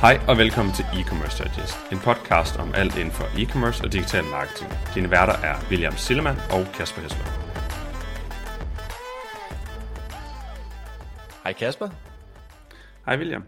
Hej og velkommen til E-Commerce Digest, en podcast om alt inden for e-commerce og digital marketing. Dine værter er William Sillemann og Kasper Hesler. Hej Kasper. Hej William.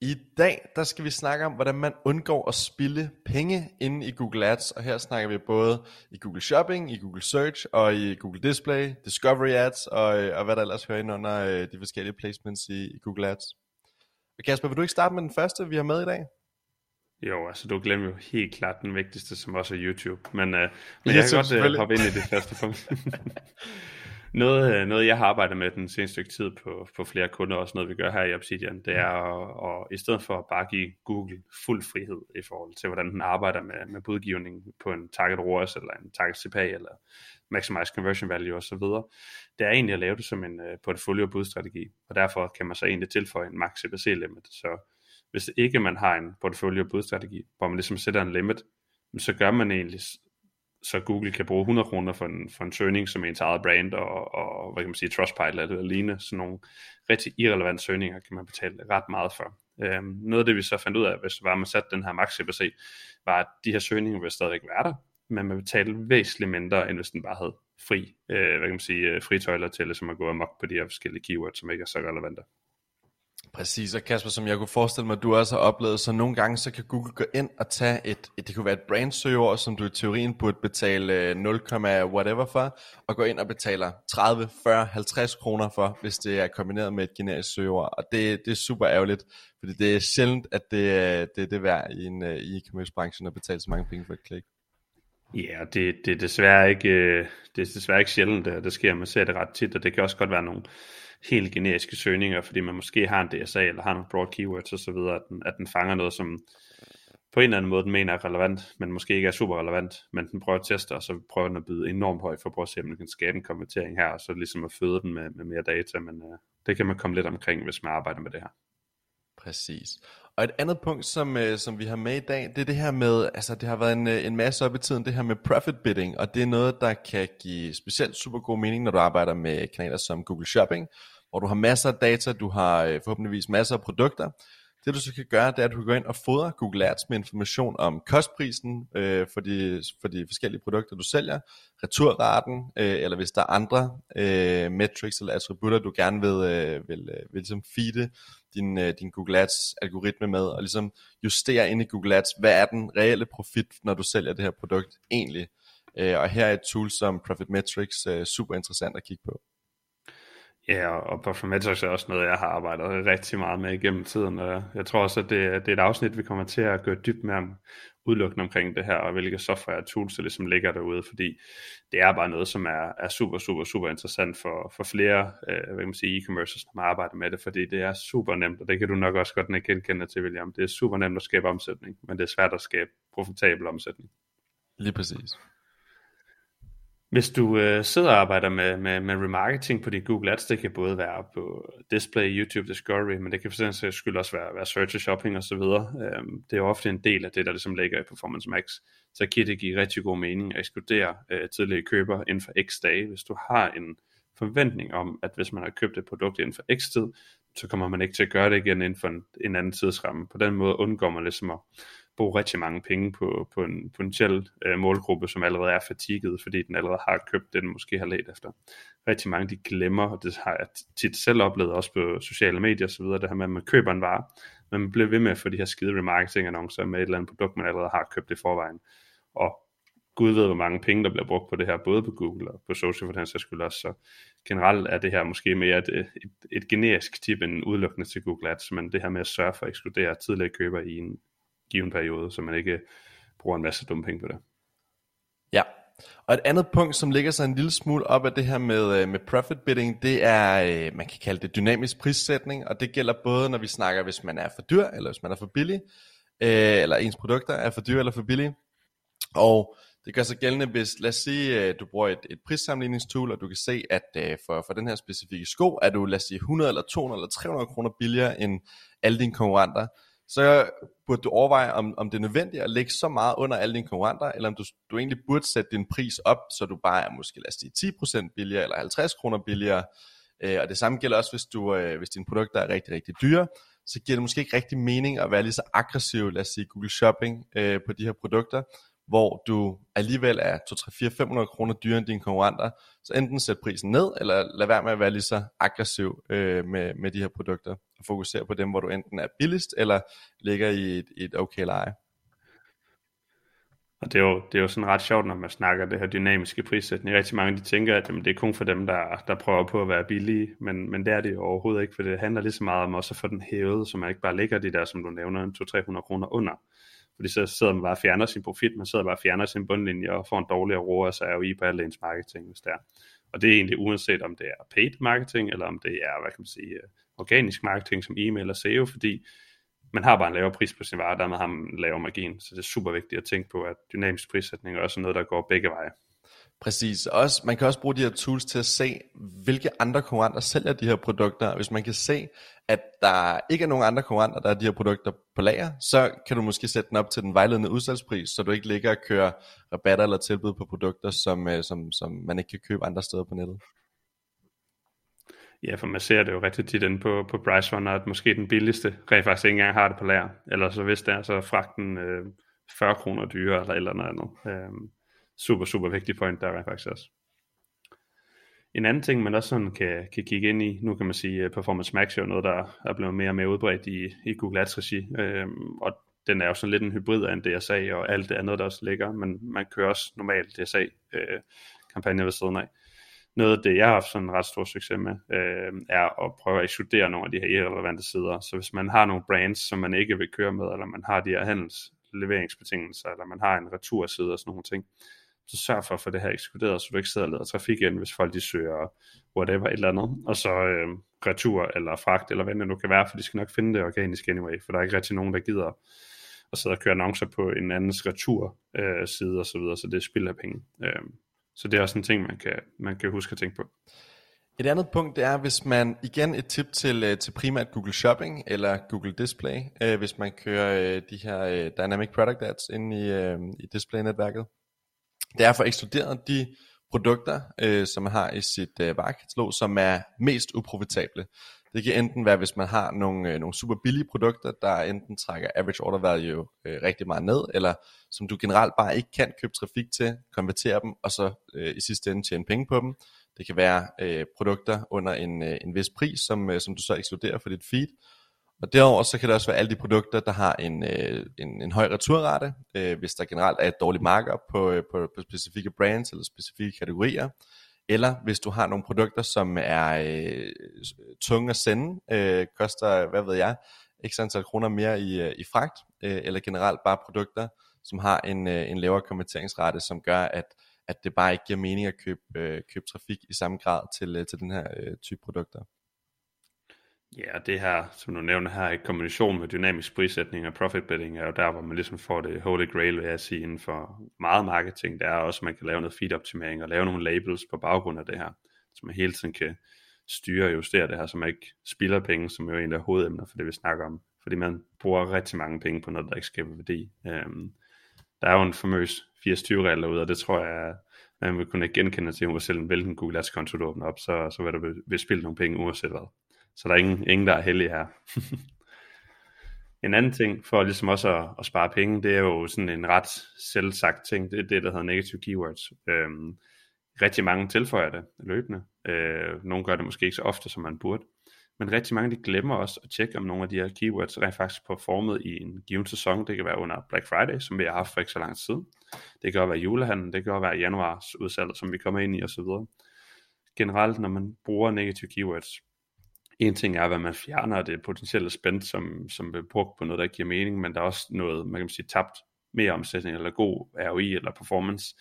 I dag der skal vi snakke om, hvordan man undgår at spille penge inde i Google Ads. Og her snakker vi både i Google Shopping, i Google Search og i Google Display, Discovery Ads og, og hvad der ellers hører ind under øh, de forskellige placements i, i Google Ads. Kasper, vil du ikke starte med den første, vi har med i dag? Jo, altså du glemmer jo helt klart den vigtigste, som også er YouTube. Men, uh, men jeg kan godt uh, hoppe ind i det første punkt. noget, øh, noget, jeg har arbejdet med den seneste stykke tid på, på flere kunder, også noget vi gør her i Obsidian, det er at, at i stedet for at bare give Google fuld frihed i forhold til, hvordan den arbejder med, med budgivning på en target ROAS, eller en target CPA, eller maximize conversion value osv., det er egentlig at lave det som en uh, portfolio budstrategi, og derfor kan man så egentlig tilføje en max CPC limit, så hvis ikke man har en portfolio budstrategi, hvor man ligesom sætter en limit, så gør man egentlig så Google kan bruge 100 kroner for en, for en søgning som ens eget brand og, og hvad kan man sige, Trustpilot eller lignende, sådan nogle rigtig irrelevante søgninger kan man betale ret meget for. Øhm, noget af det vi så fandt ud af, hvis var man satte den her max CPC, var at de her søgninger vil stadigvæk være der, men man betalte væsentligt mindre, end hvis den bare havde fri, øh, hvad kan man sige, øh, fri tøjler til, som at gå amok på de her forskellige keywords, som ikke er så relevante. Præcis, og Kasper, som jeg kunne forestille mig, at du også har oplevet, så nogle gange så kan Google gå ind og tage et, et det kunne være et brandsøgeord, som du i teorien burde betale øh, 0, whatever for, og gå ind og betaler 30, 40, 50 kroner for, hvis det er kombineret med et generisk søgeord, og det, det er super ærgerligt, fordi det er sjældent, at det, det, det er værd i en øh, i e-commerce branche at betale så mange penge for et klik. Ja, det, det, er desværre ikke, det er desværre ikke sjældent, det, det sker. Man ser det ret tit, og det kan også godt være nogle helt generiske søgninger, fordi man måske har en DSA, eller har nogle broad keywords osv., at den, at den fanger noget, som på en eller anden måde den mener er relevant, men måske ikke er super relevant, men den prøver at teste, og så prøver den at byde enormt højt for at prøve at se, om den kan skabe en konvertering her, og så ligesom at føde den med, med mere data, men uh, det kan man komme lidt omkring, hvis man arbejder med det her. Præcis. Og et andet punkt, som, øh, som vi har med i dag, det er det her med, altså det har været en, øh, en masse op i tiden, det her med profit bidding, og det er noget, der kan give specielt super god mening, når du arbejder med kanaler som Google Shopping, hvor du har masser af data, du har øh, forhåbentligvis masser af produkter. Det du så kan gøre, det er, at du kan gå ind og fodre Google Ads med information om kostprisen øh, for, de, for de forskellige produkter, du sælger, returraten, øh, eller hvis der er andre øh, metrics eller attributter, du gerne vil, øh, vil, øh, vil ligesom feede din, øh, din Google Ads algoritme med, og ligesom justere ind i Google Ads, hvad er den reelle profit, når du sælger det her produkt egentlig. Øh, og her er et tool som Profit Metrics øh, super interessant at kigge på. Ja, og Performatics er også noget, jeg har arbejdet rigtig meget med igennem tiden, og jeg tror også, at det, det er et afsnit, vi kommer til at gøre dybt med om udelukkende omkring det her, og hvilke software og tools, der ligesom ligger derude, fordi det er bare noget, som er, er super, super, super interessant for, for flere øh, hvad kan man sige, e-commerce, som arbejder med det, fordi det er super nemt, og det kan du nok også godt genkende til, William. Det er super nemt at skabe omsætning, men det er svært at skabe profitabel omsætning. Lige præcis. Hvis du øh, sidder og arbejder med, med, med remarketing på din Google Ads, det kan både være på display, YouTube, Discovery, men det kan for eksempel skyld også være, være search og shopping osv. Øhm, det er jo ofte en del af det, der ligesom ligger i Performance Max. Så kan det give rigtig god mening at ekskludere øh, tidligere køber inden for x dage. Hvis du har en forventning om, at hvis man har købt et produkt inden for x tid, så kommer man ikke til at gøre det igen inden for en, en anden tidsramme. På den måde undgår man ligesom at bruge rigtig mange penge på, på en potentiel øh, målgruppe, som allerede er fatiget, fordi den allerede har købt det, den måske har let efter. Rigtig mange de glemmer, og det har jeg tit selv oplevet også på sociale medier osv., det her med, at man køber en vare, men man bliver ved med at få de her skide remarketing annoncer med et eller andet produkt, man allerede har købt i forvejen. Og Gud ved, hvor mange penge, der bliver brugt på det her, både på Google og på social for den sags skyld også. Så generelt er det her måske mere et, et, et generisk tip end udelukkende til Google Ads, men det her med at sørge for at ekskludere tidligere køber i en given periode, så man ikke øh, bruger en masse dumme penge på det. Ja, og et andet punkt, som ligger sig en lille smule op af det her med, øh, med profit bidding, det er, øh, man kan kalde det dynamisk prissætning, og det gælder både, når vi snakker, hvis man er for dyr, eller hvis man er for billig, øh, eller ens produkter er for dyre eller for billige. Og det gør sig gældende, hvis, lad os sige, du bruger et, et prissammenligningstool, og du kan se, at for, for den her specifikke sko, er du, lad os sige, 100 eller 200 eller 300 kroner billigere end alle dine konkurrenter så burde du overveje, om, om det er nødvendigt at lægge så meget under alle dine konkurrenter, eller om du, du egentlig burde sætte din pris op, så du bare er måske lad os sige 10% billigere, eller 50 kroner billigere. Øh, og det samme gælder også, hvis, du, øh, hvis dine produkter er rigtig, rigtig dyre, så giver det måske ikke rigtig mening at være lige så aggressiv, lad os sige Google Shopping øh, på de her produkter, hvor du alligevel er 2, 3, 4, 500 kroner dyrere end dine konkurrenter, så enten sæt prisen ned, eller lad være med at være lige så aggressiv øh, med, med de her produkter, og fokusere på dem, hvor du enten er billigst, eller ligger i et, et okay leje. Og det er, jo, det er jo sådan ret sjovt, når man snakker det her dynamiske prissætning. Rigtig mange de tænker, at jamen, det er kun for dem, der, der prøver på at være billige, men, men det er det jo overhovedet ikke, for det handler lige så meget om også at få den hævet, så man ikke bare ligger de der, som du nævner, 200-300 kroner under. Fordi så sidder man bare og fjerner sin profit, man sidder bare og fjerner sin bundlinje og får en dårligere ROAS jo i på alle ens marketing, hvis det er. Og det er egentlig uanset om det er paid marketing, eller om det er, hvad kan man sige, øh, organisk marketing som e-mail og SEO, fordi man har bare en lavere pris på sin vare, dermed har man en lavere margin. Så det er super vigtigt at tænke på, at dynamisk prissætning er også noget, der går begge veje. Præcis. Også, man kan også bruge de her tools til at se, hvilke andre konkurrenter sælger de her produkter. Hvis man kan se, at der ikke er nogen andre konkurrenter, der har de her produkter på lager, så kan du måske sætte den op til den vejledende udsalgspris, så du ikke ligger og kører rabatter eller tilbud på produkter, som, øh, som, som man ikke kan købe andre steder på nettet. Ja, for man ser det jo rigtig tit inde på, på Runner, at måske den billigste rent faktisk ikke engang har det på lager. Eller så hvis det er, så er fragten øh, 40 kroner dyrere eller eller noget andet. Øh, super, super vigtig point der er faktisk også. En anden ting, man også sådan kan, kan kigge ind i, nu kan man sige, øh, Performance Max er jo noget, der er blevet mere og mere udbredt i, i Google Ads regi, øhm, og den er jo sådan lidt en hybrid af en DSA og alt det andet, der også ligger, men man kører også normalt DSA-kampagner øh, ved siden af noget af det, jeg har haft sådan en ret stor succes med, øh, er at prøve at ekskludere nogle af de her irrelevante sider. Så hvis man har nogle brands, som man ikke vil køre med, eller man har de her handelsleveringsbetingelser, eller man har en returside og sådan nogle ting, så sørg for at få det her ekskluderet, så du ikke sidder og leder trafik ind, hvis folk de søger whatever et eller andet, og så øh, retur eller fragt, eller hvad det nu kan være, for de skal nok finde det organisk anyway, for der er ikke rigtig nogen, der gider at sidde og køre annoncer på en andens retur øh, side og så videre, så det er spild af penge. Øh, så det er også en ting, man kan, man kan huske at tænke på. Et andet punkt det er, hvis man, igen et tip til, øh, til primært Google Shopping eller Google Display, øh, hvis man kører øh, de her øh, Dynamic Product Ads ind i, øh, i display-netværket. Det er for ekskluderet de produkter, øh, som man har i sit øh, varekatalog, som er mest uprofitable. Det kan enten være, hvis man har nogle, øh, nogle super billige produkter, der enten trækker average order value øh, rigtig meget ned, eller som du generelt bare ikke kan købe trafik til, konvertere dem, og så øh, i sidste ende tjene penge på dem. Det kan være øh, produkter under en, øh, en vis pris, som, øh, som du så ekskluderer for dit feed. Og derover så kan det også være alle de produkter, der har en, øh, en, en høj returrate, øh, hvis der generelt er et dårligt markup på, øh, på, på specifikke brands eller specifikke kategorier. Eller hvis du har nogle produkter, som er øh, tunge at sende, øh, koster, hvad ved jeg, x antal kroner mere i, øh, i fragt, øh, eller generelt bare produkter, som har en, øh, en lavere konverteringsrate, som gør, at, at det bare ikke giver mening at købe, øh, købe trafik i samme grad til, øh, til den her øh, type produkter. Ja, det her, som du nævner her, i kombination med dynamisk prissætning og profit betting, er jo der, hvor man ligesom får det holy grail, vil jeg sige, inden for meget marketing. Det er også, at man kan lave noget feed-optimering og lave nogle labels på baggrund af det her, så man hele tiden kan styre og justere det her, så man ikke spilder penge, som jo egentlig er hovedemner for det, vi snakker om. Fordi man bruger rigtig mange penge på noget, der ikke skaber værdi. Øhm, der er jo en famøs 80-20-regel derude, og det tror jeg, man vil kunne genkende til, uanset hvilken Google Ads konto du åbner op, så, så vil du vil spille nogle penge uanset hvad. Så der er ingen, ingen der er heldige her. en anden ting for ligesom også at, at spare penge, det er jo sådan en ret selvsagt ting, det er det, der hedder negative keywords. Øhm, rigtig mange tilføjer det løbende. Øh, nogle gør det måske ikke så ofte, som man burde. Men rigtig mange de glemmer også at tjekke, om nogle af de her keywords rent faktisk performet i en given sæson. Det kan være under Black Friday, som vi har haft for ikke så lang tid. Det kan også være julehandlen, det kan også være januars udsalg, som vi kommer ind i osv. Generelt, når man bruger negative keywords, en ting er, hvad man fjerner det potentielle spænd, som, som bliver brugt på noget, der ikke giver mening, men der er også noget, man kan sige, tabt mere omsætning, eller god ROI, eller performance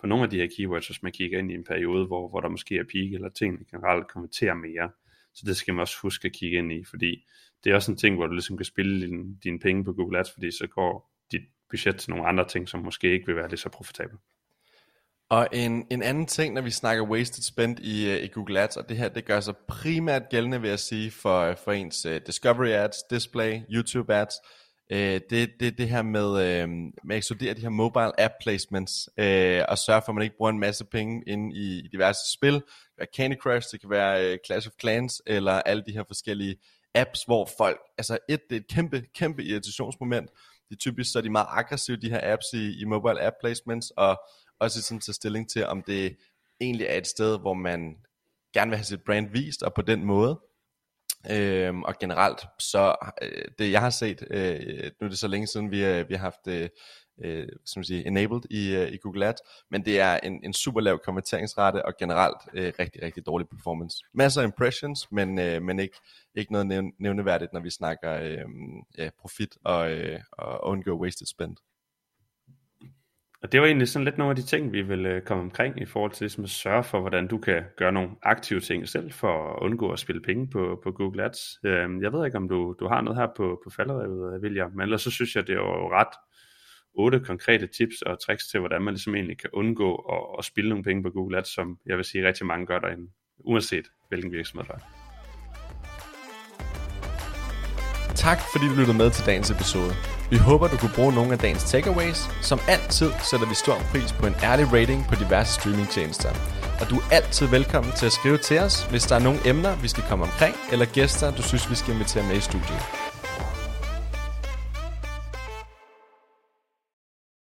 på nogle af de her keywords, hvis man kigger ind i en periode, hvor, hvor der måske er peak, eller tingene generelt konverterer mere. Så det skal man også huske at kigge ind i, fordi det er også en ting, hvor du ligesom kan spille din, dine penge på Google Ads, fordi så går dit budget til nogle andre ting, som måske ikke vil være lige så profitable. Og en, en anden ting, når vi snakker wasted spend i, øh, i Google Ads, og det her, det gør sig primært gældende, vil jeg sige, for, øh, for ens uh, Discovery Ads, Display, YouTube Ads, uh, det, det, det her med, uh, med at ekskludere de her mobile app placements, uh, og sørge for, at man ikke bruger en masse penge ind i, i diverse spil. Det kan være Candy Crush, det kan være uh, Clash of Clans, eller alle de her forskellige apps, hvor folk, altså et, det er et kæmpe, kæmpe irritationsmoment. De typisk så er de meget aggressive, de her apps i, i mobile app placements, og også sådan tage stilling til, om det egentlig er et sted, hvor man gerne vil have sit brand vist, og på den måde. Øhm, og generelt, så øh, det jeg har set, øh, nu er det så længe siden, vi, øh, vi har haft øh, øh, som siger, enabled i, øh, i Google Ads, men det er en, en super lav konverteringsrate og generelt øh, rigtig, rigtig dårlig performance. Masser af impressions, men, øh, men ikke, ikke noget nævneværdigt, når vi snakker øh, ja, profit og, øh, og undgå wasted spend. Og det var egentlig sådan lidt nogle af de ting, vi vil øh, komme omkring i forhold til ligesom at sørge for, hvordan du kan gøre nogle aktive ting selv for at undgå at spille penge på, på Google Ads. Øhm, jeg ved ikke, om du, du har noget her på, på falderevet, øh, William, men ellers så synes jeg, det er jo ret otte konkrete tips og tricks til, hvordan man ligesom egentlig kan undgå at, at spille nogle penge på Google Ads, som jeg vil sige rigtig mange gør derinde, uanset hvilken virksomhed der er. Tak fordi du lyttede med til dagens episode. Vi håber, du kunne bruge nogle af dagens takeaways. Som altid sætter vi stor pris på en ærlig rating på diverse streamingtjenester. Og du er altid velkommen til at skrive til os, hvis der er nogle emner, vi skal komme omkring, eller gæster, du synes, vi skal invitere med i studiet.